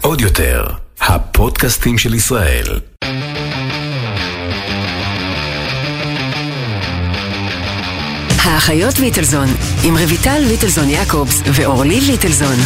עוד יותר, הפודקאסטים של ישראל. האחיות ליטלזון, עם רויטל ליטלזון יעקובס ואורלי ליטלזון.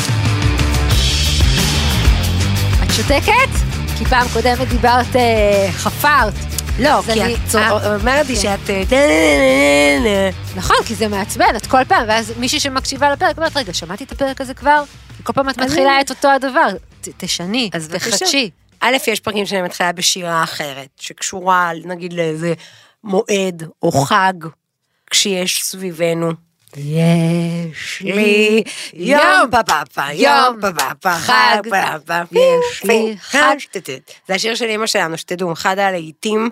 את שותקת? כי פעם קודמת דיברת, אה, חפרת. לא, כי את אה, אומרת לי כן. שאת... אה, נכון, כי זה מעצבן, את כל פעם, ואז מישהי שמקשיבה לפרק אומרת, רגע, שמעתי את הפרק הזה כבר? כל פעם את מתחילה את אותו הדבר. תשני. תחדשי. א', יש פרקים שאני מתחילה בשירה אחרת, שקשורה נגיד לאיזה מועד או חג, כשיש סביבנו. יש לי יום פפאפה, יום פפאפה, חג פפאפה, יש לי חג. שטטט. זה השיר של אמא שלנו, שתדעו, אחד הלהיטים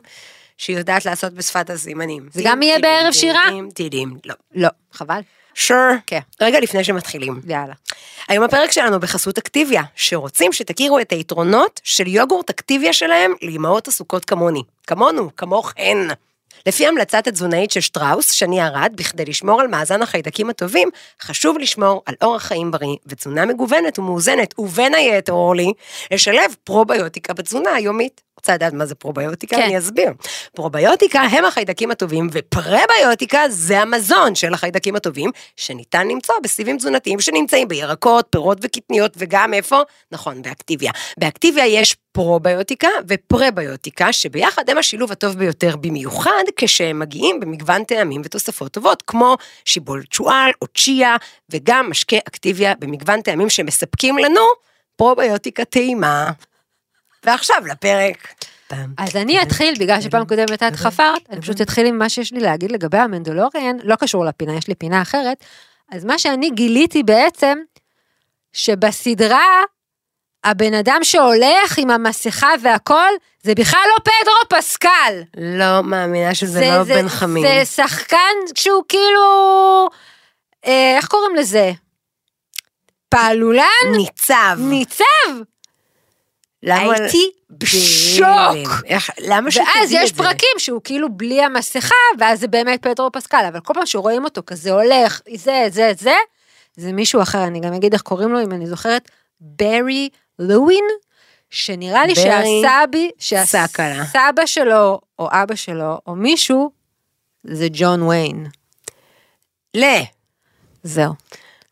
שהיא יודעת לעשות בשפת הסימנים. זה גם יהיה בערב שירה? טידים, לא. לא, חבל. sure. כן. רגע לפני שמתחילים. יאללה. היום הפרק שלנו בחסות אקטיביה, שרוצים שתכירו את היתרונות של יוגורט אקטיביה שלהם לאמהות עסוקות כמוני. כמונו, כמוכן. לפי המלצת התזונאית של שטראוס, שני ארד, בכדי לשמור על מאזן החיידקים הטובים, חשוב לשמור על אורח חיים בריא ותזונה מגוונת ומאוזנת, ובין היתר, אורלי, לשלב פרוביוטיקה בתזונה היומית. רוצה לדעת מה זה פרוביוטיקה? כן. אני אסביר. פרוביוטיקה הם החיידקים הטובים, ופרביוטיקה זה המזון של החיידקים הטובים, שניתן למצוא בסיבים תזונתיים שנמצאים בירקות, פירות וקטניות, וגם איפה? נכון, באקטיביה. באקטיביה יש פרוביוטיקה ופרביוטיקה, שביחד הם השילוב הטוב ביותר, במיוחד כשהם מגיעים במגוון טעמים ותוספות טובות, כמו שיבולת שועל או צ'יה, וגם משקה אקטיביה במגוון טעמים שמספקים לנו פרוביוטיקה טעימה. ועכשיו לפרק. אז אני אתחיל, בגלל שפעם קודמת את חפרת, אני פשוט אתחיל עם מה שיש לי להגיד לגבי המנדלוריאן, לא קשור לפינה, יש לי פינה אחרת. אז מה שאני גיליתי בעצם, שבסדרה, הבן אדם שהולך עם המסכה והכל, זה בכלל לא פדרו פסקל. לא מאמינה שזה לא בן חמין. זה שחקן שהוא כאילו, אה, איך קוראים לזה? פעלולן? ניצב. ניצב. למה- הייתי בשוק. בהלם. איך- למה שתדעי ואז יש את זה? פרקים שהוא כאילו בלי המסכה, ואז זה באמת פדרו פסקל, אבל כל פעם שרואים אותו כזה הולך, זה, זה, זה, זה מישהו אחר, אני גם אגיד איך קוראים לו, אם אני זוכרת, ברי לואין, שנראה לי שהסבי. שהסבא שלו, או אבא שלו, או מישהו, זה ג'ון ויין. ל. זהו.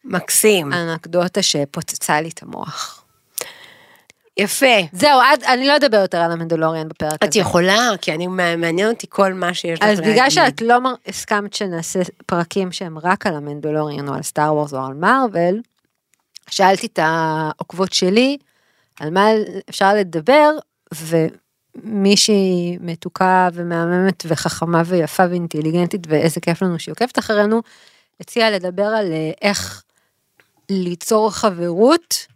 מקסים. אנקדוטה שפוצצה לי את המוח. יפה. זהו, עד, אני לא אדבר יותר על המנדלוריאן בפרק הזה. את יכולה, כי אני, מעניין אותי כל מה שיש לך אז להגיד. בגלל שאת לא הסכמת שנעשה פרקים שהם רק על המנדלוריאן או על סטאר וורס או על מארוול, שאלתי את העוקבות שלי על מה אפשר לדבר, ומישהי מתוקה ומהממת וחכמה ויפה ואינטליגנטית ואיזה כיף לנו שהיא עוקבת אחרינו, הציעה לדבר על אה, איך ליצור חברות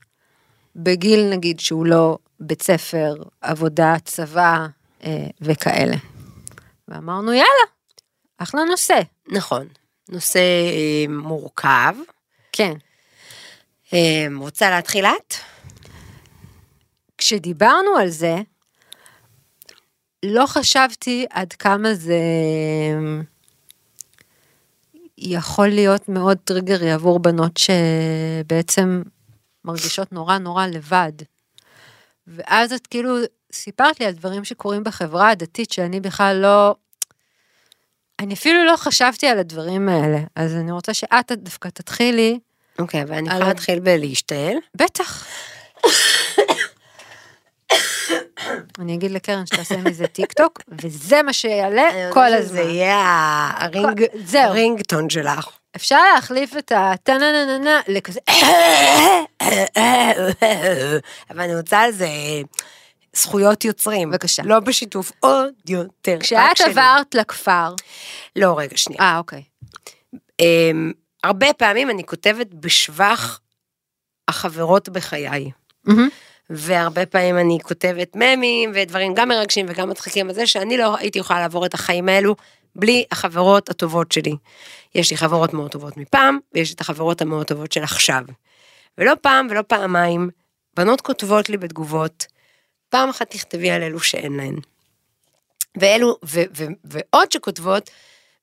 בגיל נגיד שהוא לא בית ספר, עבודה, צבא אה, וכאלה. ואמרנו יאללה, אחלה נושא. נכון. נושא אה, מורכב. כן. אה, רוצה להתחיל את? כשדיברנו על זה, לא חשבתי עד כמה זה יכול להיות מאוד טריגרי עבור בנות שבעצם מרגישות נורא נורא לבד. ואז את כאילו סיפרת לי על דברים שקורים בחברה הדתית שאני בכלל לא... אני אפילו לא חשבתי על הדברים האלה, אז אני רוצה שאת דווקא תתחילי. אוקיי, ואני יכולה להתחיל בלהשתעל? בטח. אני אגיד לקרן שתעשה מזה טיק טוק, וזה מה שיעלה כל הזמן. זה יהיה. הרינגטון שלך. אפשר להחליף את הטה-נה-נה-נה לכזה, אבל אני רוצה על זה זכויות יוצרים. בבקשה. לא בשיתוף עוד יותר. כשאת. עברת לכפר, לא, רגע, שנייה. אה אוקיי, אמ, הרבה פעמים אני כותבת בשבח החברות בחיי. והרבה פעמים אני כותבת ממים ודברים גם מרגשים וגם מצחיקים על זה שאני לא הייתי יכולה לעבור את החיים האלו בלי החברות הטובות שלי. יש לי חברות מאוד טובות מפעם ויש את החברות המאוד טובות של עכשיו. ולא פעם ולא פעמיים בנות כותבות לי בתגובות, פעם אחת תכתבי על אלו שאין להן. ואלו, ו, ו, ועוד שכותבות,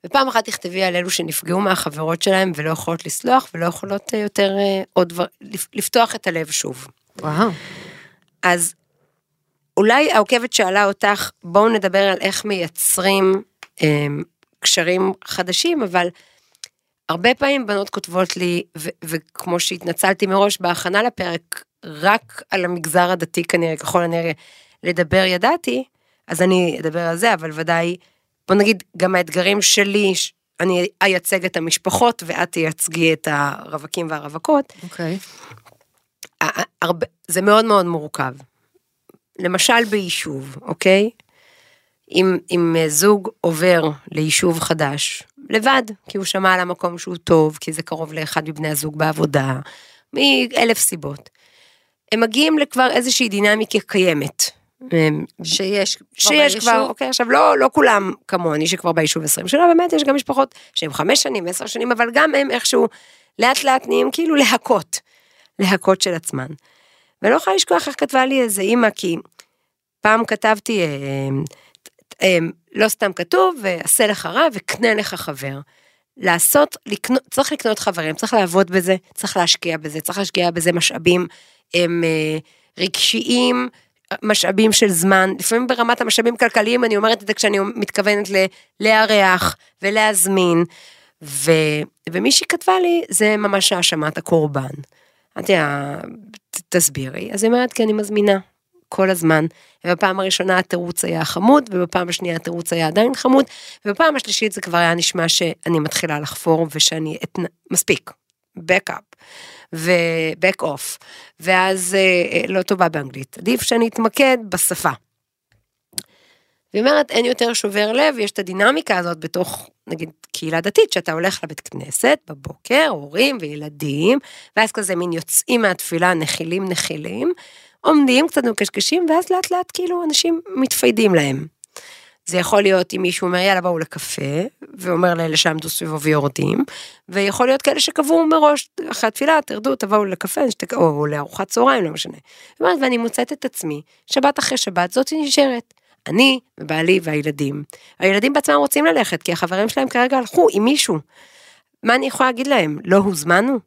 ופעם אחת תכתבי על אלו שנפגעו מהחברות שלהם ולא יכולות לסלוח ולא יכולות אה, יותר אה, עוד דבר, לפ- לפתוח את הלב שוב. וואו. אז אולי העוקבת שאלה אותך, בואו נדבר על איך מייצרים אה, קשרים חדשים, אבל הרבה פעמים בנות כותבות לי, ו- וכמו שהתנצלתי מראש בהכנה לפרק, רק על המגזר הדתי כנראה, ככל הנראה, לדבר ידעתי, אז אני אדבר על זה, אבל ודאי, בוא נגיד, גם האתגרים שלי, אני אייצג את המשפחות ואת תייצגי את הרווקים והרווקות, אוקיי. הרבה, זה מאוד מאוד מורכב. למשל ביישוב, אוקיי? אם, אם זוג עובר ליישוב חדש, לבד, כי הוא שמע על המקום שהוא טוב, כי זה קרוב לאחד מבני הזוג בעבודה, מאלף סיבות. הם מגיעים לכבר איזושהי דינמיקה קיימת. שיש כבר שיש? כבר, אוקיי, עכשיו לא, לא כולם כמוני שכבר ביישוב 20 שנה, באמת יש גם משפחות שהם חמש שנים, עשר שנים, אבל גם הם איכשהו לאט לאט נהיים כאילו להקות, להקות של עצמן. ולא יכולה לשכוח איך כתבה לי איזה אימא, כי פעם כתבתי, אה, אה, לא סתם כתוב, עשה לך רע וקנה לך חבר. לעשות, לקנות, צריך לקנות חברים, צריך לעבוד בזה, צריך להשקיע בזה, צריך להשקיע בזה משאבים הם, אה, רגשיים, משאבים של זמן, לפעמים ברמת המשאבים כלכליים, אני אומרת את זה כשאני מתכוונת לארח ולהזמין, ו, ומישהי כתבה לי, זה ממש האשמת הקורבן. אמרתי לה, "ת- תסבירי, אז היא אומרת, כי אני מזמינה כל הזמן, ובפעם הראשונה התירוץ היה חמוד, ובפעם השנייה התירוץ היה עדיין חמוד, ובפעם השלישית זה כבר היה נשמע שאני מתחילה לחפור ושאני, את, מספיק, back up. ו-back off, ואז אה, לא טובה באנגלית, עדיף שאני אתמקד בשפה. והיא אומרת, אין יותר שובר לב, יש את הדינמיקה הזאת בתוך, נגיד, קהילה דתית, שאתה הולך לבית כנסת בבוקר, הורים וילדים, ואז כזה מין יוצאים מהתפילה נחילים נחילים, עומדים קצת מקשקשים, ואז לאט לאט כאילו אנשים מתפיידים להם. זה יכול להיות אם מישהו אומר יאללה בואו לקפה, ואומר לאלה שעמדו סביבו ויורדים, ויכול להיות כאלה שקבעו מראש, אחרי התפילה תרדו תבואו לקפה, נשתק, או לארוחת צהריים, לא משנה. ואני מוצאת את עצמי, שבת אחרי שבת זאת נשארת. אני ובעלי והילדים. הילדים בעצמם רוצים ללכת, כי החברים שלהם כרגע הלכו עם מישהו. מה אני יכולה להגיד להם? לא הוזמנו?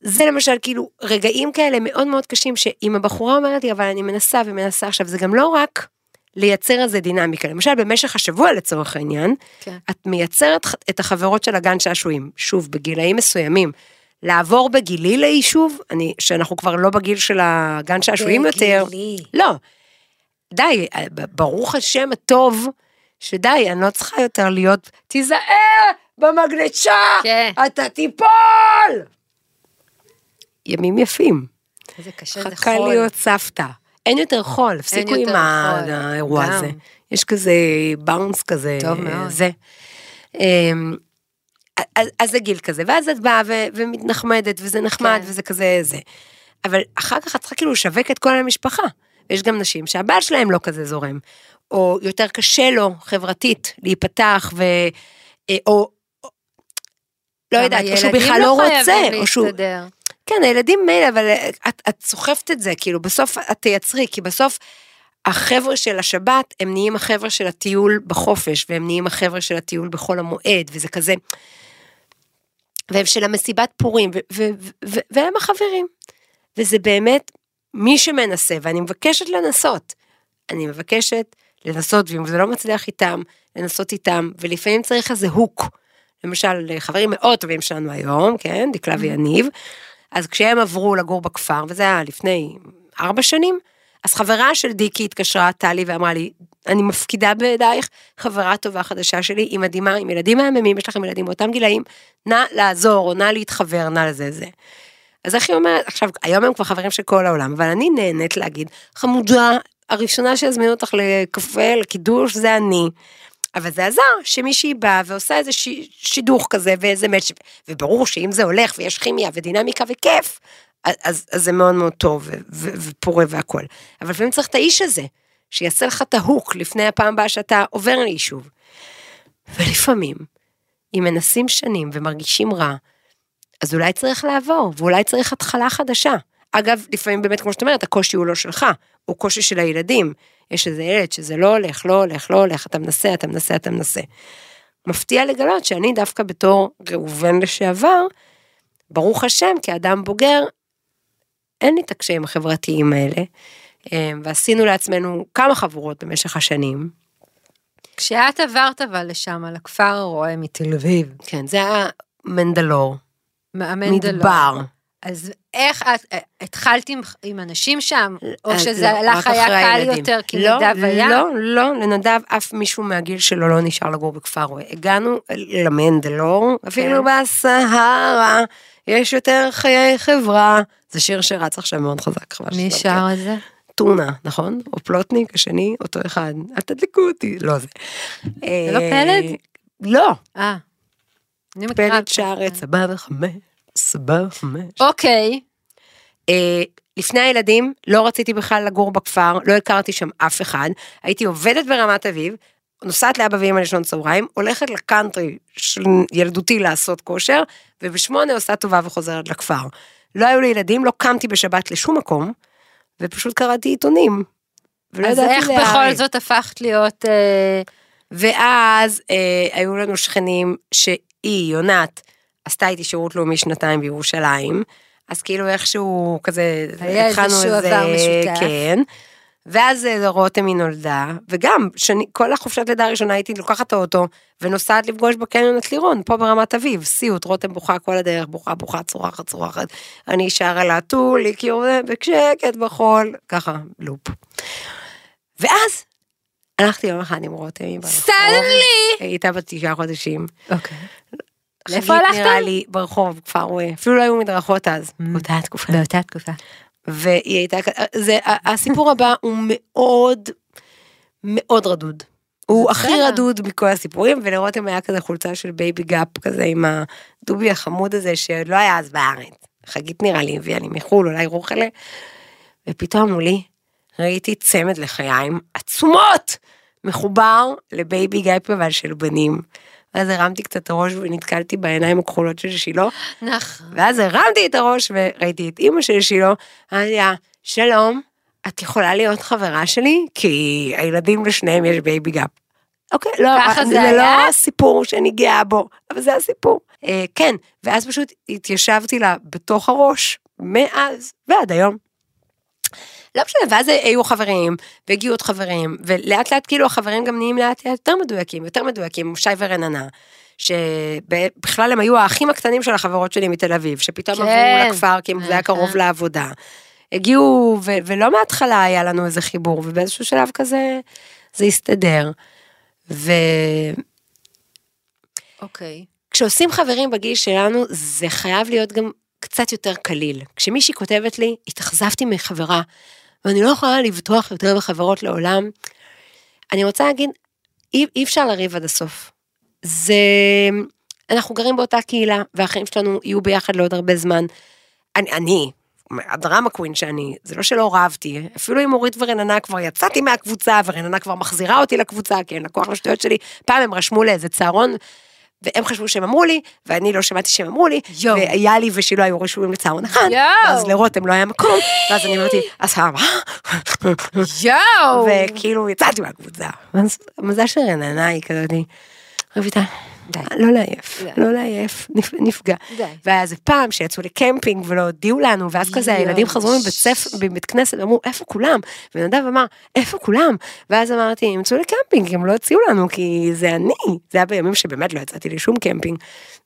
זה למשל כאילו רגעים כאלה מאוד מאוד קשים שאם הבחורה אומרת לי אבל אני מנסה ומנסה עכשיו זה גם לא רק לייצר איזה דינמיקה למשל במשך השבוע לצורך העניין כן. את מייצרת את החברות של הגן שעשועים שוב בגילאים מסוימים לעבור בגילי ליישוב אני שאנחנו כבר לא בגיל של הגן שעשועים יותר. לא די ברוך השם הטוב שדי אני לא צריכה יותר להיות תיזהר במגנצ'ה כן. אתה תיפול. ימים יפים. איזה קשה זה חכה חול. להיות סבתא. אין יותר חול, הפסיקו עם. האירוע. הזה. יש כזה באונס כזה. טוב מאוד. זה. אמ, אז, אז זה גיל כזה, ואז את באה ו- ומתנחמדת, וזה נחמד, כן. וזה כזה זה. אבל אחר כך את צריכה כאילו לשווק את כל המשפחה. ויש גם נשים שהבעל שלהם לא כזה זורם, או יותר קשה לו חברתית להיפתח, ו... אה, או... לא יודעת, או שהוא בכלל לא רוצה, חייבים או שהוא... כן, הילדים מילא, אבל את, את סוחפת את זה, כאילו, בסוף את תייצרי, כי בסוף החבר'ה של השבת, הם נהיים החבר'ה של הטיול בחופש, והם נהיים החבר'ה של הטיול בחול המועד, וזה כזה... והם של המסיבת פורים, ו- ו- ו- והם החברים. וזה באמת מי שמנסה, ואני מבקשת לנסות. אני מבקשת לנסות, ואם זה לא מצליח איתם, לנסות איתם, ולפעמים צריך איזה הוק. למשל, חברים מאוד טובים שלנו היום, כן, דקלה ויניב, אז כשהם עברו לגור בכפר, וזה היה לפני ארבע שנים, אז חברה של דיקי התקשרה, טלי, ואמרה לי, אני מפקידה בידייך חברה טובה חדשה שלי, היא מדהימה, עם ילדים מהממים, יש לכם ילדים באותם גילאים, נא לעזור, או נא להתחבר, נא לזה זה. אז איך היא אומרת, עכשיו, היום הם כבר חברים של כל העולם, אבל אני נהנית להגיד, חמודה, הראשונה שיזמינו אותך לקפה, לקידוש, זה אני. אבל זה עזר שמישהי באה ועושה איזה ש... שידוך כזה ואיזה מאץ', וברור שאם זה הולך ויש כימיה ודינמיקה וכיף, אז, אז זה מאוד מאוד טוב ו- ופורה והכל. אבל לפעמים צריך את האיש הזה, שיעשה לך את ההוק לפני הפעם הבאה שאתה עובר ליישוב. ולפעמים, אם מנסים שנים ומרגישים רע, אז אולי צריך לעבור, ואולי צריך התחלה חדשה. אגב, לפעמים באמת, כמו שאת אומרת, הקושי הוא לא שלך, הוא קושי של הילדים. יש איזה ילד שזה לא הולך, לא הולך, לא הולך, אתה מנסה, אתה מנסה, אתה מנסה. מפתיע לגלות שאני דווקא בתור ראובן לשעבר, ברוך השם, כאדם בוגר, אין לי את הקשיים החברתיים האלה, אה, ועשינו לעצמנו כמה חבורות במשך השנים. כשאת עברת אבל לשם, לכפר הרועה מתל אביב, כן, זה היה מנדלור, מהמנדלור. מדבר. אז איך את, אה, התחלת עם, עם אנשים שם, או אז שזה לא, לך היה קל הילדים. יותר, כי לא, נדב היה? לא, לא, לנדב אף מישהו מהגיל שלו לא נשאר לגור בכפר רואה. הגענו למנדלור, אפילו בסהרה, יש יותר חיי חברה. זה שיר שרץ עכשיו מאוד חזק, חבל מי שר את זה? טונה, נכון? או פלוטניק, השני, אותו אחד. אל תדלקו אותי, לא זה. זה לא פלד? לא, אה. אני מכירה. פלד שר את סבא וחמש, וחמש. אוקיי. אה, לפני הילדים לא רציתי בכלל לגור בכפר, לא הכרתי שם אף אחד, הייתי עובדת ברמת אביב, נוסעת לאבא ואמא לישון צהריים, הולכת לקאנטרי של ילדותי לעשות כושר, ובשמונה עושה טובה וחוזרת לכפר. לא היו לי ילדים, לא קמתי בשבת לשום מקום, ופשוט קראתי עיתונים. אז איך להעריך. בכל זאת הפכת להיות... אה, ואז אה, היו לנו שכנים שהיא, יונת, עשתה איתי שירות לאומי שנתיים בירושלים, אז כאילו איכשהו כזה, היה התחלנו איזה- עבר משותף. כן. ואז אה, רותם היא נולדה, וגם, שאני, כל החופשת לידה הראשונה הייתי לוקחת את האוטו, ונוסעת לפגוש בקניון את לירון, פה ברמת אביב, סיוט, רותם בוכה כל הדרך, בוכה, בוכה, צורחת, צורחת, אני שרה לה טולי, כי הוא בשקט בחול, ככה, לופ. ואז, הלכתי יום אחד עם רותם. סדנלי! היא הייתה בת תשעה חודשים. אוקיי. לאיפה הלכתם? נראה לי ברחוב, כפר רואה, אפילו לא היו מדרכות אז, באותה תקופה. באותה תקופה. והיא הייתה, זה, הסיפור הבא הוא מאוד, מאוד רדוד. הוא הכי. רדוד מכל הסיפורים, ולרותם היה כזה חולצה של בייבי גאפ כזה עם הדובי החמוד הזה שלא היה אז בארץ. חגית נראה לי הביאה לי מחו"ל, אולי רוחלה. ופתאום מולי ראיתי צמד לחיים עצומות, מחובר לבייבי גאפ אבל של בנים. ואז הרמתי קצת את הראש ונתקלתי בעיניים הכחולות של שילה, נכון. ואז הרמתי את הראש וראיתי את אימא של שילה, אמרתי לה, שלום, את יכולה להיות חברה שלי? כי הילדים לשניהם יש בייבי גאפ. אוקיי, לא, זה זה היה? לא הסיפור שאני גאה בו, אבל זה הסיפור. אה, כן, ואז פשוט התיישבתי לה בתוך הראש, מאז ועד היום. לא משנה, ואז היו חברים, והגיעו עוד חברים, ולאט לאט כאילו החברים גם נהיים לאט יותר מדויקים, יותר מדויקים, שי ורננה, שבכלל הם היו האחים הקטנים של החברות שלי מתל אביב, שפתאום כן. עברו לכפר, כי זה היה. קרוב לעבודה. הגיעו, ו- ולא מההתחלה היה לנו איזה חיבור, ובאיזשהו שלב כזה זה הסתדר. וכשעושים אוקיי. חברים בגיל שלנו, זה חייב להיות גם קצת יותר קליל. כשמישהי כותבת לי, התאכזבתי מחברה, ואני לא יכולה לבטוח יותר בחברות לעולם, אני רוצה להגיד, אי, אי אפשר לריב עד הסוף. זה... אנחנו גרים באותה קהילה, והחיים שלנו יהיו ביחד לעוד הרבה זמן. אני, אני, הדרמה קווין שאני, זה לא שלא רבתי, אפילו עם אורית ורננה כבר יצאתי מהקבוצה, ורננה כבר מחזירה אותי לקבוצה, כי אין לה כוח לשטויות שלי. פעם הם רשמו לאיזה צהרון, והם חשבו שהם אמרו לי, ואני לא שמעתי שהם אמרו לי, יואו. והיה לי ושילה היו רשומים לצהרון אחד, יואו. ואז לרותם לא היה מקום, ואז אני אמרתי, אז מה? יואו! וכאילו יצאתי מהקבוצה. אז המזל של רננה היא כזאת, רויטל, לא לעייף, די. לא לעייף, נפ- נפגע. די. והיה איזה פעם שיצאו לקמפינג ולא הודיעו לנו, ואז כזה. הילדים חזרו מבית ספר, מבית כנסת, ואמרו, איפה כולם? ונדב אמר, איפה כולם? ואז אמרתי, הם יצאו לקמפינג, הם לא הציעו לנו, כי זה אני. זה היה בימים שבאמת לא יצאתי לשום קמפינג.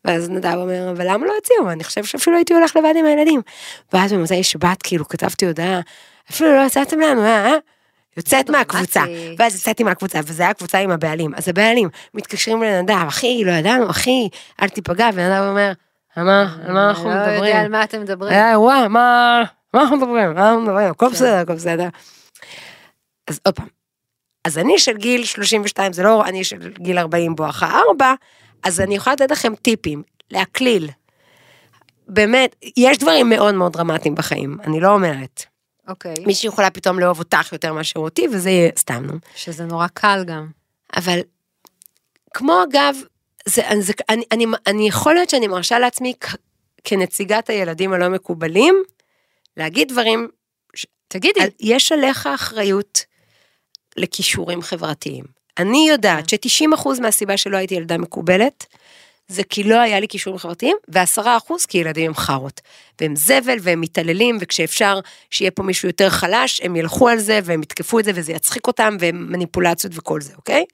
ואז נדב אומר, אבל למה לא הציעו? אני חושב שאפילו הייתי הולך לבד עם הילדים. ואז במוצאי שבת, כאילו, כתבתי הודעה, אפילו לא הצעתם לנו, אה? אה?" יוצאת מהקבוצה. ואז יצאתי מהקבוצה, וזה היה קבוצה עם הבעלים. אז הבעלים מתקשרים לנדב, אחי, לא ידענו, אחי, אל תיפגע, ונדב אומר, על מה, על מה אנחנו לא יודע מדברים? על מה אתם מדברים. היה אירוע, מה, מה אנחנו מדברים? מה אנחנו מדברים? הכל בסדר, הכל בסדר. אז עוד פעם, אז אני של גיל 32, זה לא אני של גיל 40 בואכה 4, אז אני יכולה לתת לכם טיפים, להקליל. באמת, יש דברים מאוד מאוד דרמטיים בחיים, אני לא אומרת. אוקיי. מישהי יכולה פתאום לאהוב אותך יותר מאשר אותי, וזה יהיה סתם. שזה נורא קל גם. אבל כמו אגב, זה, זה, אני, אני, אני יכול להיות שאני מרשה לעצמי כ, כנציגת הילדים הלא מקובלים, להגיד דברים, תגידי. על, יש עליך אחריות לכישורים חברתיים. אני יודעת ש-90% מהסיבה שלא הייתי ילדה מקובלת, זה כי לא היה לי כישורים חברתיים, ועשרה אחוז כי ילדים הם חארות. והם זבל והם מתעללים, וכשאפשר שיהיה פה מישהו יותר חלש, הם ילכו על זה והם יתקפו את זה וזה יצחיק אותם, והם מניפולציות וכל זה, אוקיי?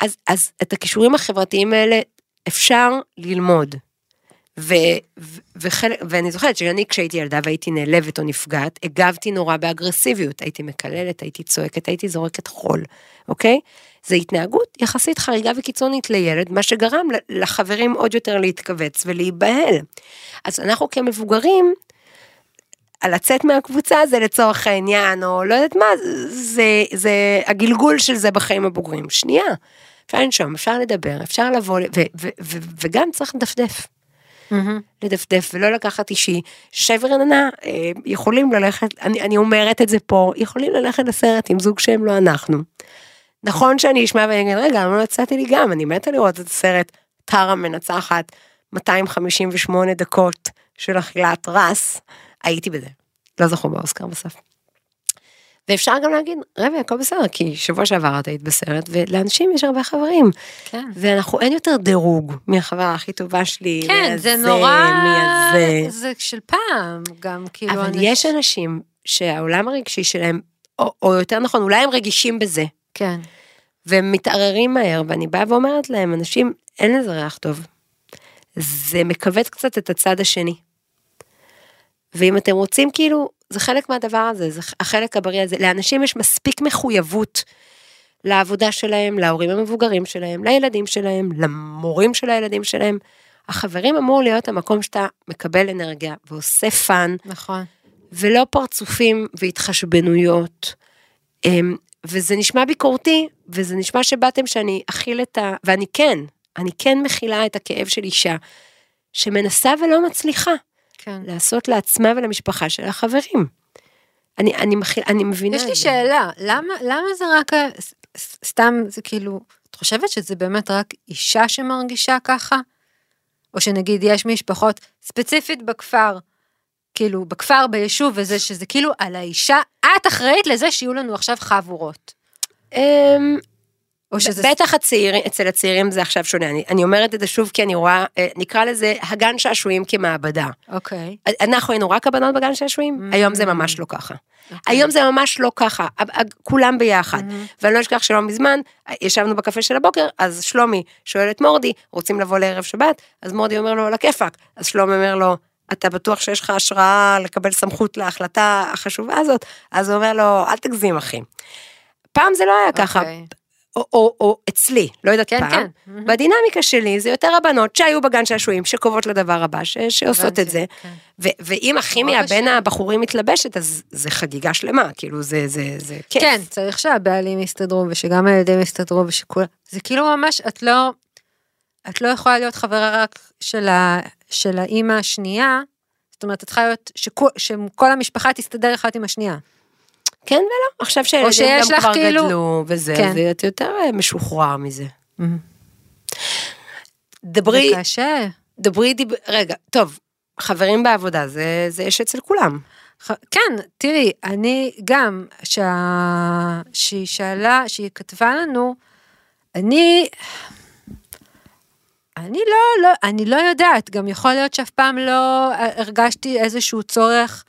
אז, אז את הכישורים החברתיים האלה אפשר ללמוד. ו, ו, וחלק, ואני זוכרת שאני כשהייתי ילדה והייתי נעלבת או נפגעת, הגבתי נורא באגרסיביות, הייתי מקללת, הייתי צועקת, הייתי זורקת חול, אוקיי? זו התנהגות יחסית חריגה וקיצונית לילד, מה שגרם לחברים עוד יותר להתכווץ ולהיבהל. אז אנחנו כמבוגרים, על לצאת מהקבוצה זה לצורך העניין, או לא יודעת מה, זה, זה הגלגול של זה בחיים הבוגרים. שנייה, אפשר לנשום, אפשר לדבר, אפשר לבוא, ו, ו, ו, וגם צריך לדפדף. לדפדף ולא לקחת אישי. שי ורננה אה, יכולים ללכת, אני, אני אומרת את זה פה, יכולים ללכת לסרט עם זוג שהם לא אנחנו. נכון שאני אשמע ואני אגיד, רגע, למה לא יצאתי לי גם? אני מתה לראות את הסרט טרה מנצחת 258 דקות של אכילת רס, הייתי בזה. לא זכו באוסקר בסוף. ואפשר גם להגיד, רבי, הכל בסדר, כי שבוע שעבר את היית בסרט, ולאנשים יש הרבה חברים. כן. ואנחנו, אין יותר דירוג מהחברה הכי טובה שלי. כן, זה מהזה, נורא, מהזה. זה של פעם, גם כאילו, אבל אנשים- יש אנשים שהעולם הרגשי שלהם, או, או יותר נכון, אולי הם רגישים בזה, כן, והם מתערערים מהר, ואני באה ואומרת להם, אנשים, אין לזה ריח טוב. זה מכווץ קצת את הצד השני. ואם אתם רוצים, כאילו, זה חלק מהדבר הזה, זה החלק הבריא הזה. לאנשים יש מספיק מחויבות לעבודה שלהם, להורים המבוגרים שלהם, לילדים שלהם, למורים של הילדים שלהם. החברים אמור להיות המקום שאתה מקבל אנרגיה ועושה fun, נכון. ולא פרצופים והתחשבנויות. אמ, וזה נשמע ביקורתי, וזה נשמע שבאתם שאני אכיל את ה... ואני כן, אני כן מכילה את הכאב של אישה שמנסה ולא מצליחה כן. לעשות לעצמה ולמשפחה שלה חברים. אני, אני, מכיל, אני מבינה יש את לי זה. שאלה, למה, למה זה רק, סתם, זה כאילו, את חושבת שזה באמת רק אישה שמרגישה ככה? או שנגיד יש משפחות, ספציפית בכפר, כאילו, בכפר, ביישוב וזה, שזה כאילו על האישה, את אחראית לזה שיהיו לנו עכשיו חבורות. או שזה... בטח הצעירים, אצל הצעירים זה עכשיו שונה, אני, אני אומרת את זה שוב כי אני רואה, אה, נקרא לזה הגן שעשועים כמעבדה. אוקיי. אנחנו היינו רק הבנות בגן שעשועים, Mm. היום זה ממש לא ככה. אוקיי. היום זה ממש לא ככה, ה- ה- כולם ביחד. Mm-hmm. ואני לא אשכח שלא מזמן, ישבנו בקפה של הבוקר, אז שלומי שואל את מורדי, רוצים לבוא לערב שבת? אז מורדי אומר לו, על הכיפאק. אז שלומי אומר לו, אתה בטוח שיש לך השראה לקבל סמכות להחלטה החשובה הזאת? אז הוא אומר לו, אל תגזים אחי. פעם זה לא היה ככה, אוקיי. או, או, או אצלי, לא יודעת כן, פעם. כן. בדינמיקה שלי זה יותר הבנות שהיו בגן שעשועים, שקובעות לדבר הבא, ש, שעושות את זה. כן. ו- ואם הכימיה בין. הבחורים מתלבשת, אז זה חגיגה שלמה, כאילו זה, זה, זה כיף. כן, צריך שהבעלים יסתדרו ושגם הילדים יסתדרו ושכולם, זה כאילו ממש, את לא, את לא יכולה להיות חברה רק של, ה, של האימא השנייה, זאת אומרת, את צריכה להיות, שכל, שכל המשפחה תסתדר אחת עם השנייה. כן ולא, עכשיו שהילדים גם כבר כאילו- גדלו, וזה, כן. זה את יותר אה, משוחרר מזה. דברי, זה קשה. דברי, דיב... רגע, טוב, חברים בעבודה, זה, זה יש אצל כולם. ח- כן, תראי, אני גם, שה... שהיא שאלה, שהיא כתבה לנו, אני, אני לא, לא, אני לא יודעת, גם יכול להיות שאף פעם לא הרגשתי איזשהו צורך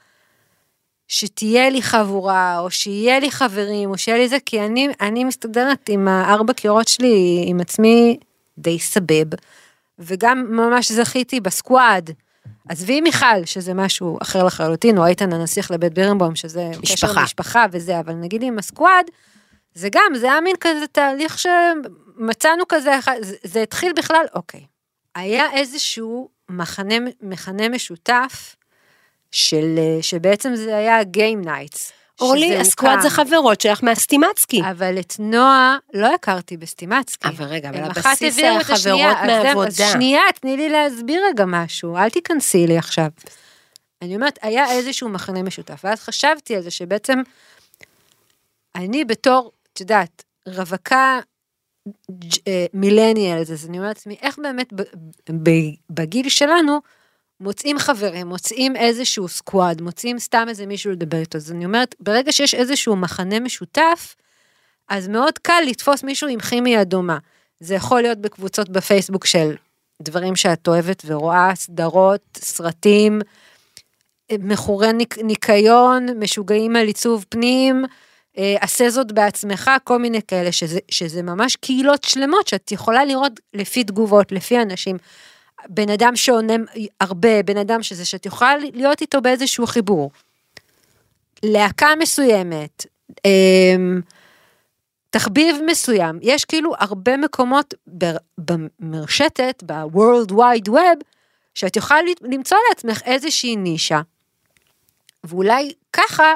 שתהיה לי חבורה, או שיהיה לי חברים, או שיהיה לי זה, כי אני, אני מסתדרת עם הארבע קירות שלי, עם עצמי די סבב, וגם ממש זכיתי בסקואד. עזבי מיכל, שזה משהו אחר לחלוטין, או איתן הנסיך לבית בירנבוים, שזה משפחה. קשר משפחה וזה, אבל נגיד עם הסקואד, זה גם, זה היה מין כזה תהליך שמצאנו כזה, זה, זה התחיל בכלל, אוקיי. היה איזשהו מחנה, מכנה משותף, של, אה, שבעצם זה היה Game Nights. אורלי, הסקואד הוקם. זה חברות שלך מהסטימצקי. אבל את נועה לא הכרתי בסטימצקי. אבל רגע, אבל הבסיס היה חברות מהעבודה. אז שנייה, תני לי להסביר רגע משהו, אל תיכנסי לי עכשיו. אני אומרת, היה איזשהו מחנה משותף, ואז חשבתי על זה שבעצם, אני בתור, את יודעת, רווקה אה, מילניאלס, אז אני אומרת לעצמי, איך באמת בגיל שלנו, מוצאים חברים, מוצאים איזשהו סקואד, מוצאים סתם איזה מישהו לדבר איתו. אז אני אומרת, ברגע שיש איזשהו מחנה משותף, אז מאוד קל לתפוס מישהו עם כימיה דומה. זה יכול להיות בקבוצות בפייסבוק של דברים שאת אוהבת ורואה, סדרות, סרטים, מכורי ניק, ניקיון, משוגעים על עיצוב פנים, אה, עשה זאת בעצמך, כל מיני כאלה, שזה, שזה ממש קהילות שלמות שאת יכולה לראות לפי תגובות, לפי אנשים. בן אדם שעונה הרבה, בן אדם שזה, שאת יכולה להיות איתו באיזשהו חיבור. להקה מסוימת, אמ, תחביב מסוים, יש כאילו הרבה מקומות במרשתת, ב-World Wide Web, שאת יכולה למצוא לעצמך איזושהי נישה, ואולי ככה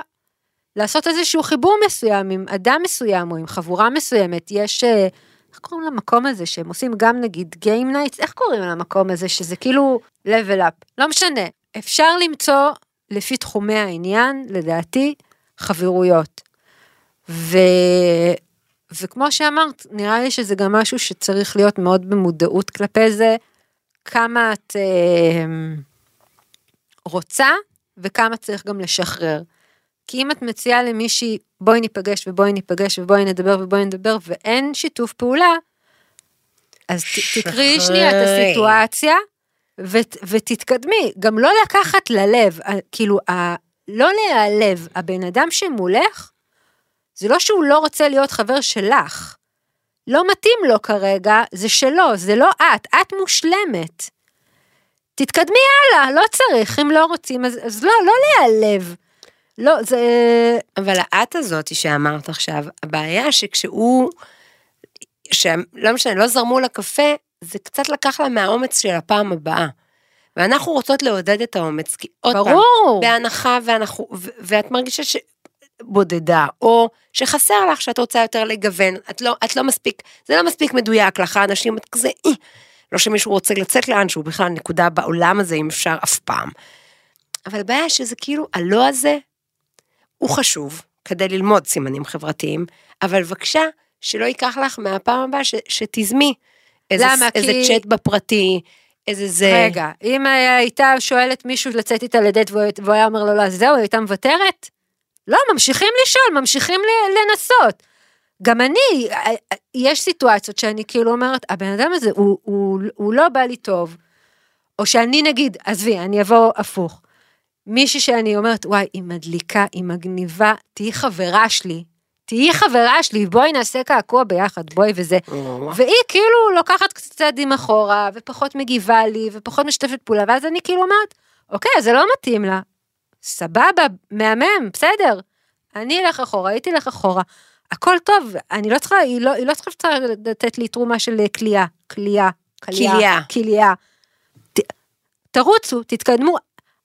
לעשות איזשהו חיבור מסוים עם אדם מסוים או עם חבורה מסוימת, יש, אה, איך קוראים למקום הזה שהם עושים גם נגיד Game Nights, איך קוראים למקום הזה שזה כאילו level up, לא משנה, אפשר למצוא לפי תחומי העניין, לדעתי, חברויות. ו... וכמו שאמרת, נראה לי שזה גם משהו שצריך להיות מאוד במודעות כלפי זה, כמה את אה, רוצה וכמה צריך גם לשחרר. כי אם את מציעה למישהי, בואי ניפגש ובואי ניפגש ובואי נדבר ובואי נדבר, ואין שיתוף פעולה, אז תקראי שנייה את הסיטואציה ות, ותתקדמי. גם לא לקחת ללב, כאילו, ה, לא להיעלב, הבן אדם שמולך, זה לא שהוא לא רוצה להיות חבר שלך. לא מתאים לו כרגע, זה שלו, זה לא את, את מושלמת. תתקדמי הלאה, לא צריך, אם לא רוצים, אז, אז לא, לא להיעלב. לא, זה... אבל האט הזאת שאמרת עכשיו, הבעיה שכשהוא, שלא משנה, לא זרמו לקפה, זה קצת לקח לה מהאומץ של הפעם הבאה. ואנחנו רוצות לעודד את האומץ, כי עוד ברור. פעם. בהנחה ואנחנו, ו- ואת מרגישה שבודדה, או שחסר לך שאת רוצה יותר לגוון, את לא, את לא מספיק, זה לא מספיק מדויק לך, אנשים, את כזה, אי, לא שמישהו רוצה לצאת לאן שהוא בכלל נקודה בעולם הזה, אם אפשר, אף פעם. אבל הבעיה שזה כאילו, הלא הזה, הוא חשוב, כדי ללמוד סימנים חברתיים, אבל בבקשה, שלא ייקח לך מהפעם הבאה ש, שתזמי איזה, למה? איזה כי- צ'אט בפרטי, איזה זה. רגע, אם הייתה שואלת מישהו לצאת איתה לדייט והוא היה אומר לו, לא, אז זהו, היא הייתה מוותרת? לא, ממשיכים לשאול, ממשיכים לנסות. גם אני, יש סיטואציות שאני כאילו אומרת, הבן אדם הזה, הוא, הוא, הוא לא בא לי טוב. או שאני נגיד, עזבי, אני אבוא הפוך. מישהי שאני אומרת, וואי, היא מדליקה, היא מגניבה, תהיי חברה שלי. תהיי חברה שלי, בואי נעשה קעקוע ביחד, בואי וזה. והיא כאילו לוקחת קצת צעדים אחורה, ופחות מגיבה לי, ופחות משתפת פעולה, ואז אני כאילו אומרת, אוקיי, זה לא מתאים לה. סבבה, מהמם, בסדר. אני אלך אחורה, היא תלך אחורה. הכל טוב, אני לא צריכה, היא לא, היא לא צריכה לתת לי תרומה של כליאה, כליאה, כליה. כליאה. ת, תרוצו, תתקדמו.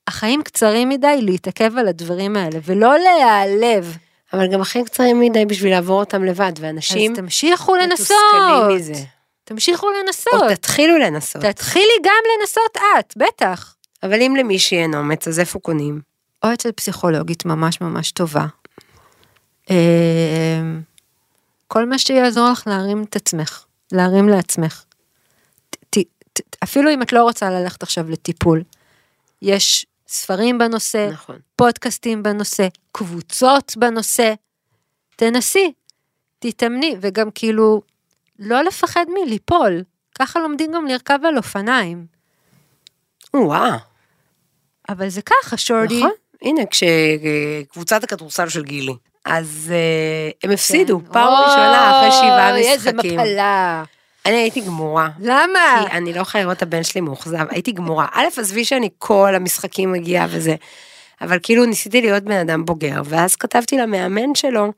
החיים קצרים מדי להתעכב על הדברים האלה, ולא להיעלב. אבל גם החיים קצרים מדי בשביל לעבור אותם לבד, ואנשים אז תמשיכו לנסות. מתוסכלים מזה. תמשיכו לנסות. או תתחילו לנסות. תתחילי גם לנסות את, בטח. אבל אם למישהי אין אומץ, אז איפה קונים? או אצל פסיכולוגית ממש ממש טובה. אה, כל מה שיעזור לך להרים את עצמך, להרים לעצמך. ת- ת- אפילו אם את לא רוצה ללכת עכשיו לטיפול, יש ספרים בנושא, נכון. פודקאסטים בנושא, קבוצות בנושא. תנסי, תתאמני, וגם כאילו, לא לפחד מליפול. ככה לומדים גם לרכב על אופניים. וואו, אבל זה ככה, שורדי. נכון. הנה, כשקבוצת הכדורסל של גילי, אז אה, הם הפסידו פעם ראשונה אחרי שבעה כן. אוי, איזה משחקים. מפלה. אני הייתי גמורה. למה? כי אני לא יכולה לראות את הבן שלי מאוכזב, הייתי גמורה. א', עזבי שאני כל המשחקים מגיעה וזה, אבל כאילו ניסיתי להיות בן אדם בוגר, ואז כתבתי למאמן שלו,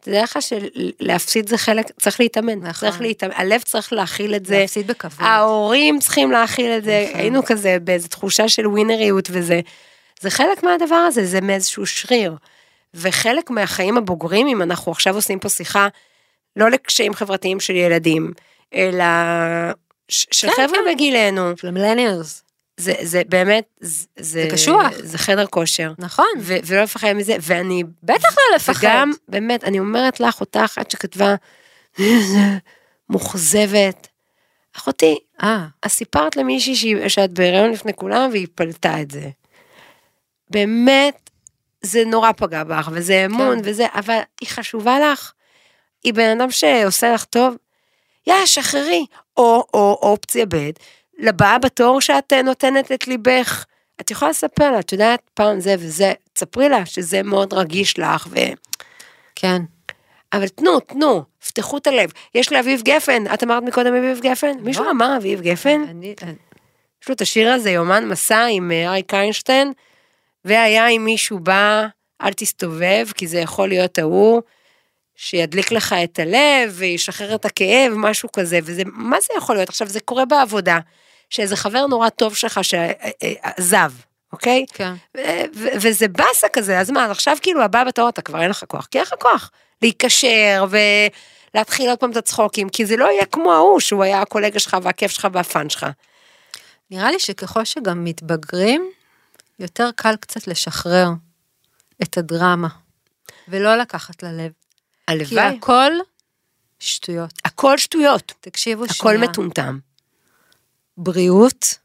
תדע לך שלהפסיד זה חלק, צריך להתאמן, נכון. צריך להתאמן, הלב צריך להכיל את זה, להפסיד בכבוד. ההורים צריכים להכיל את זה, נכון. היינו כזה באיזו תחושה של ווינריות וזה, זה חלק מהדבר הזה, זה מאיזשהו שריר. וחלק מהחיים הבוגרים, אם אנחנו עכשיו עושים פה שיחה, לא לקשיים חברתיים של ילדים, אלא של כן, חבר'ה כן. בגילנו, של המילניארס. זה, זה באמת, זה, זה קשוח. זה חדר כושר. נכון. ו- ולא לפחד מזה, ואני, בטח לא לפחד. וגם, באמת, אני אומרת לך, אותה אחת שכתבה, "איזה מוכזבת. אחותי, אה, אז סיפרת למישהי שאת בהיריון לפני כולם והיא פלטה את זה. באמת, זה נורא פגע בך, וזה אמון כן. וזה, אבל היא חשובה לך. היא בן אדם שעושה לך טוב, יא, שחררי. או, או אופציה ב', לבאה בתור שאת אה, נותנת את ליבך. את יכולה לספר לה, את יודעת, פעם זה וזה, תספרי לה שזה מאוד רגיש לך, ו... כן. אבל תנו, תנו, פתחו את הלב. יש לאביב גפן, את אמרת מקודם אביב גפן? מישהו אמר אביב גפן? אני, יש לו את השיר הזה, יומן מסע עם אה, אריק איינשטיין, והיה אם מישהו בא, אל תסתובב, כי זה יכול להיות ההוא, שידליק לך את הלב, וישחרר את הכאב, משהו כזה, וזה, מה זה יכול להיות? עכשיו, זה קורה בעבודה, שאיזה חבר נורא טוב שלך שעזב, אוקיי? כן. ו- ו- וזה באסה כזה, אז מה, עכשיו כאילו הבא בתור אתה כבר אין לך כוח, כי אין לך כוח להיקשר ולהתחיל עוד פעם את הצחוקים, כי זה לא יהיה כמו ההוא שהוא היה הקולגה שלך והכיף שלך והפאן שלך. נראה לי שככל שגם מתבגרים, יותר קל קצת לשחרר את הדרמה, ולא לקחת ללב. כי הלוואי, הכל שטויות. הכל שטויות, תקשיבו הכל שנייה. מטומטם. בריאות,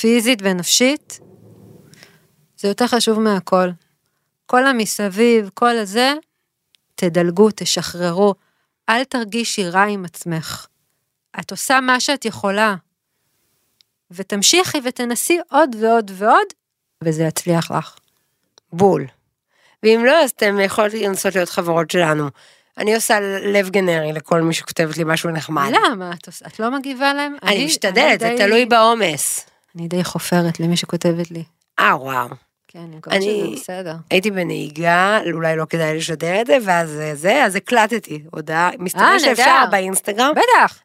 פיזית ונפשית, זה יותר חשוב מהכל. כל המסביב, כל הזה, תדלגו, תשחררו. אל תרגישי רע עם עצמך. את עושה מה שאת יכולה. ותמשיכי ותנסי עוד ועוד ועוד, וזה יצליח לך. בול. ואם לא, אז אתם יכולות לנסות להיות חברות שלנו. אני עושה לב גנרי לכל מי שכותבת לי משהו נחמד. למה? את, את לא מגיבה להם? אני משתדלת, זה די- תלוי בעומס. אני די חופרת למי שכותבת לי. אה, וואו. כן, אני מקווה אני- שזה בסדר. הייתי בנהיגה, אולי לא כדאי לשדר את זה, ואז אה, זה, אז הקלטתי הודעה, מסתבר אה, שאפשר. באינסטגרם. בטח.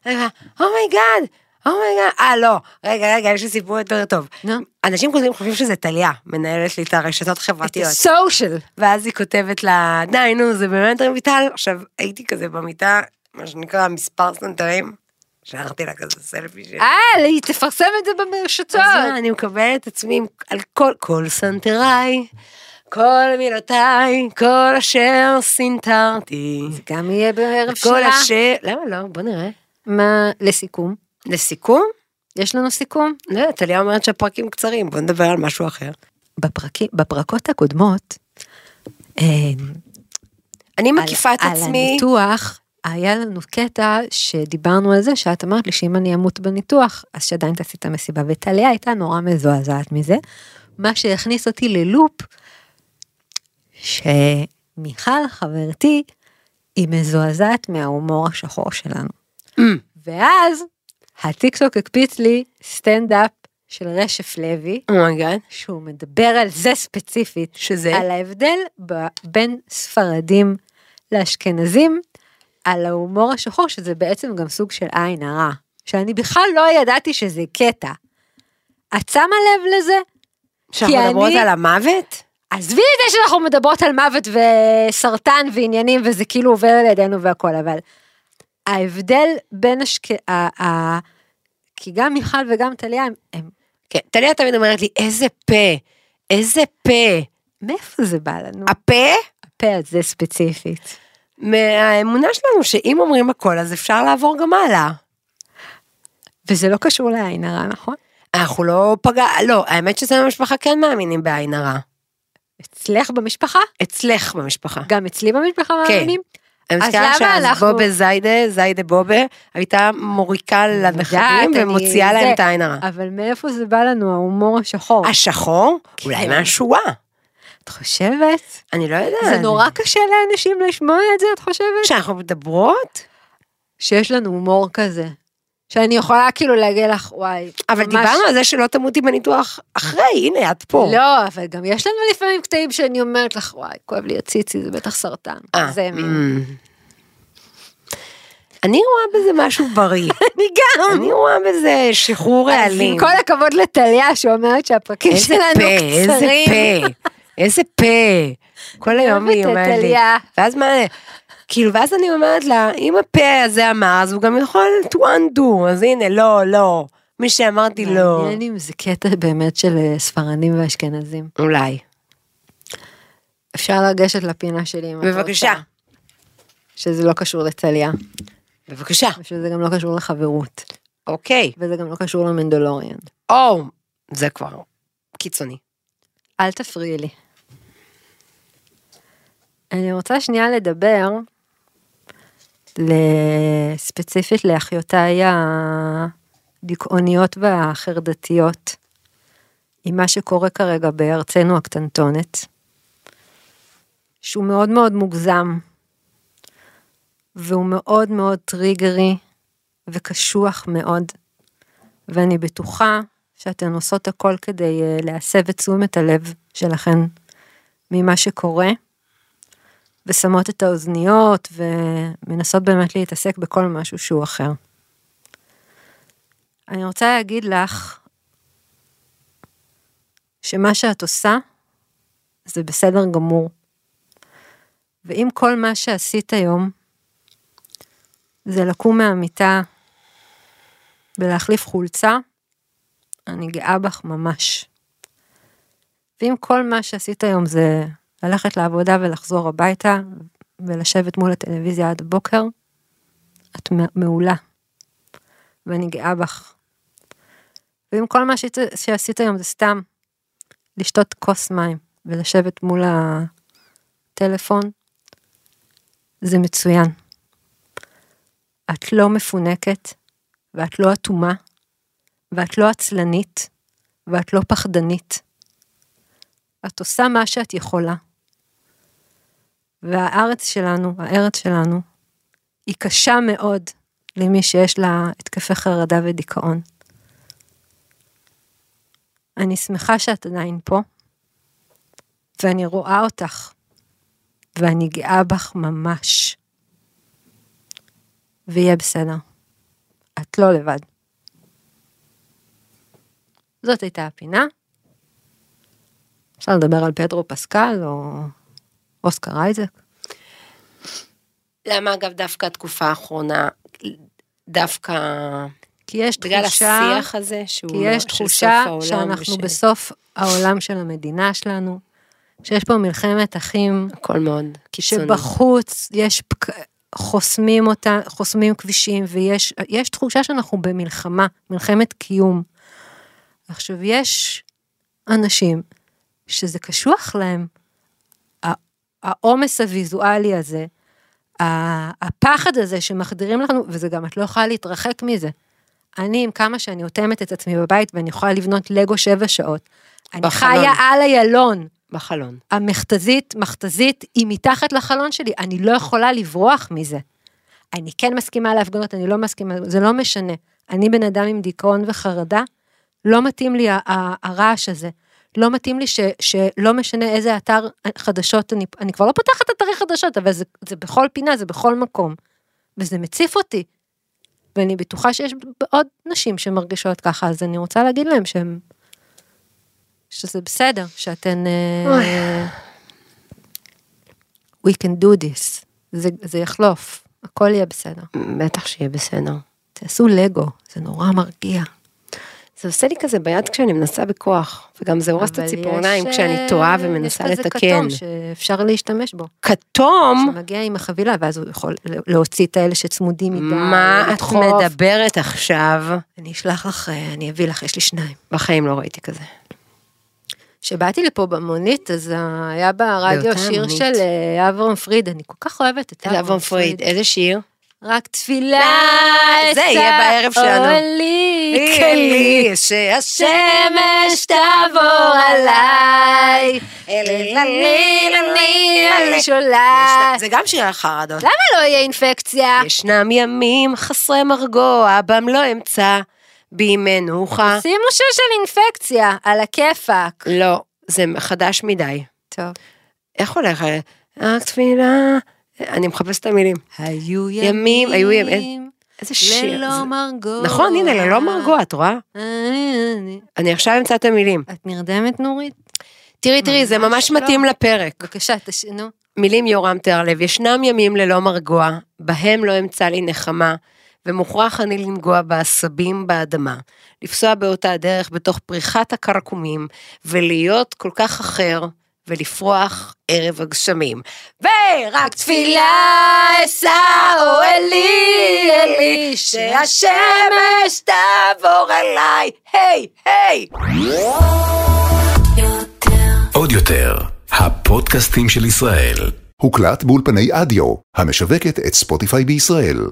אומייגאד, אומייגאד, אה לא, רגע, רגע, יש לי סיפור יותר טוב. אנשים כותבים חושבים שזה טליה, מנהלת לי את הרשתות החברתיות. social. ואז היא כותבת לה, די, נו, זה באמת רויטל. עכשיו, הייתי כזה במיטה, מה שנקרא, מספר סנטרים, שלחתי לה כזה סלפי שלי. אה, היא תפרסם את זה במרשתות. אז מה, אני מקבלת את עצמי על כל, כל סנטריי, כל מילותיי, כל אשר סינטרתי. זה גם יהיה בערב כל שלה. אשר, למה לא? בוא נראה. מה, לסיכום? לסיכום? יש לנו סיכום? לא יודעת, טליה אומרת שהפרקים קצרים, בוא נדבר על משהו אחר. בפרקים, בפרקות הקודמות, אה, אני על- מקיפה את על עצמי, הניתוח, היה לנו קטע שדיברנו על זה, שאת אמרת לי שאם אני אמות בניתוח, אז שעדיין תעשי את המסיבה, וטליה הייתה נורא מזועזעת מזה, מה שהכניס אותי ל loop, שמיכל חברתי, היא מזועזעת מההומור השחור שלנו. Mm. ואז הטיקטוק הקפיץ לי סטנדאפ של רשף לוי, oh my God, שהוא מדבר על זה ספציפית, שזה? על ההבדל ב- בין ספרדים לאשכנזים, על ההומור השחור, שזה בעצם גם סוג של עין הרע, שאני בכלל לא ידעתי שזה קטע. את שמה לב לזה? שאנחנו מדברות אני- על המוות? עזבי את זה שאנחנו מדברות על מוות וסרטן ועניינים וזה כאילו עובר על ידינו והכל, אבל ההבדל בין השק... ה... ה... כי גם מיכל וגם טליה הם, הם... כן, טליה תמיד אומרת לי, איזה פה, איזה פה. מאיפה זה בא לנו? הפה? הפה הזה ספציפית. מהאמונה שלנו שאם אומרים הכל אז אפשר לעבור גם הלאה. וזה לא קשור לעין הרע, נכון? אנחנו לא פגע, לא, האמת שזה במשפחה כן מאמינים בעין הרע. אצלך במשפחה? אצלך במשפחה. גם אצלי במשפחה כן. מאמינים? אני מזכירה למה שאז אנחנו- בובה זיידה, זיידה בובה, הייתה מוריקה לנכדים ומוציאה להם את העין הרע. אבל מאיפה זה בא לנו, ההומור השחור? השחור? כן. אולי מהשואה. את חושבת? אני לא יודעת. זה נורא קשה לאנשים לשמוע את זה, את חושבת? כשאנחנו מדברות, שיש לנו הומור כזה. שאני יכולה כאילו להגיד לך, וואי, אבל ממש- דיברנו על זה שלא תמותי בניתוח אחרי, הנה את פה. לא, אבל גם יש לנו לפעמים קטעים שאני אומרת לך, וואי, כואב לי הציצי, זה בטח סרטן. אה, זה מין. mm. אני רואה בזה משהו בריא. אני גם. אני רואה בזה שחרור רעלים. עם כל הכבוד לטליה שאומרת שהפרקים שלנו פה, איזה קצרים. פה, איזה פה. כל היום היא אומרת לי. ואז מה, כאילו, ואז אני אומרת לה, אם הפה הזה אמר, אז הוא גם יכול to undo, אז הנה, לא, לא. מי שאמרתי לא. מעניין אם זה קטע באמת של אה, ספרדים ואשכנזים. אולי. אפשר לגשת לפינה שלי אם רוצה. בבקשה. שזה לא קשור לטליה, בבקשה. ושזה גם לא קשור לחברות, אוקיי. וזה גם לא קשור למנדלוריאן. או, זה כבר קיצוני. אל תפריעי לי. אני רוצה שנייה לדבר ספציפית לאחיותיי הדיכאוניות והחרדתיות, עם מה שקורה כרגע בארצנו הקטנטונת, שהוא מאוד מאוד מוגזם, והוא מאוד מאוד טריגרי וקשוח מאוד, ואני בטוחה שאתן עושות הכל כדי אה, להסב את תשומת הלב שלכן ממה שקורה, ושמות את האוזניות ומנסות באמת להתעסק בכל משהו שהוא אחר. אני רוצה להגיד לך שמה שאת עושה זה בסדר גמור. ואם כל מה שעשית היום זה לקום מהמיטה ולהחליף חולצה, אני גאה בך ממש. ואם כל מה שעשית היום זה ללכת לעבודה ולחזור הביתה ולשבת מול הטלוויזיה עד הבוקר, את מעולה. ואני גאה בך. ואם כל מה שעשית היום זה סתם לשתות כוס מים ולשבת מול הטלפון, זה מצוין. את לא מפונקת, ואת לא אטומה, ואת לא עצלנית, ואת לא פחדנית. את עושה מה שאת יכולה. והארץ שלנו, הארץ שלנו, היא קשה מאוד למי שיש לה התקפי חרדה ודיכאון. אני שמחה שאת עדיין פה, ואני רואה אותך, ואני גאה בך ממש. ויהיה בסדר. את לא לבד. זאת הייתה הפינה. אפשר לדבר על פדרו פסקל או אוסקר אייזק. למה אגב דווקא התקופה האחרונה, דווקא כי יש בגלל תחושה, השיח הזה שהוא כי יש תחושה שאנחנו וש- בסוף העולם של המדינה שלנו, שיש פה מלחמת אחים, הכל מאוד קיצוני. שבחוץ יש פק... חוסמים אותה, חוסמים כבישים, ויש יש תחושה שאנחנו במלחמה, מלחמת קיום. עכשיו, יש אנשים שזה קשוח להם, העומס הוויזואלי הזה, הפחד הזה שמחדירים לנו, וזה גם, את לא יכולה להתרחק מזה. אני, עם כמה שאני אוטמת את עצמי בבית ואני יכולה לבנות לגו שבע שעות, אני בחלון. חיה על איילון. בחלון. המכתזית, מכתזית, היא מתחת לחלון שלי, אני לא יכולה לברוח מזה. אני כן מסכימה להפגנות, אני לא מסכימה, זה לא משנה. אני בן אדם עם דיכאון וחרדה, לא מתאים לי הרעש הזה. לא מתאים לי ש, שלא משנה איזה אתר חדשות, אני, אני כבר לא פותחת אתרי חדשות, אבל זה, זה בכל פינה, זה בכל מקום. וזה מציף אותי. ואני בטוחה שיש עוד נשים שמרגישות ככה, אז אני רוצה להגיד להם שהם... שזה בסדר, שאתן... אה, We can do this. זה, זה יחלוף, הכל יהיה בסדר. בטח שיהיה בסדר. תעשו לגו, זה נורא מרגיע. זה עושה לי כזה ביד כשאני מנסה בכוח, וגם זה הורס את הציפורניים יש, כשאני אה, טועה ומנסה יש כזה לתקן. כתום שאפשר להשתמש בו. כתום? שמגיע עם החבילה, ואז הוא יכול להוציא את האלה שצמודים מדי. מה את לדחוף. מדברת עכשיו? אני אשלח לך, אה, אני אביא לך, יש לי שניים. בחיים לא ראיתי כזה. כשבאתי לפה במונית, אז היה ברדיו שיר המונית. של אה, אברהם פריד, אני כל כך אוהבת את אברהם פריד, איזה שיר? רק תפילה זה יהיה בערב שלנו. אוהלי כלי, שהשמש תעבור עליי, אני שולט. זה גם שיר על חרדות. למה לא יהיה אינפקציה? ישנם ימים חסרי מרגוע, בם לא אמצא בי מנוחה. שימו שיר של אינפקציה, על הכיפאק. לא, זה חדש מדי. טוב. איך הולך? רק תפילה... אני מחפשת את המילים. היו ימים, היו ימים. איזה שיר. ללא מרגוע. נכון, הנה, ללא מרגוע, את רואה? אני עכשיו אמצא את המילים. את נרדמת נורית? תראי, תראי, זה ממש לא. מתאים לפרק. בבקשה, תשנו. מילים יורם תיארלב, ישנם ימים ללא מרגוע, בהם לא אמצא לי נחמה, ומוכרח אני לנגוע בעשבים באדמה, לפסוע באותה דרך בתוך פריחת הקרקומים, ולהיות כל כך אחר, ולפרוח ערב הגשמים. ורק תפילה אשא אוהלי אלי, שהשמש תעבור אליי, היי, היי. עוד יותר, הפודקאסטים של ישראל. הוקלט באולפני אדיו, המשווקת את ספוטיפיי בישראל.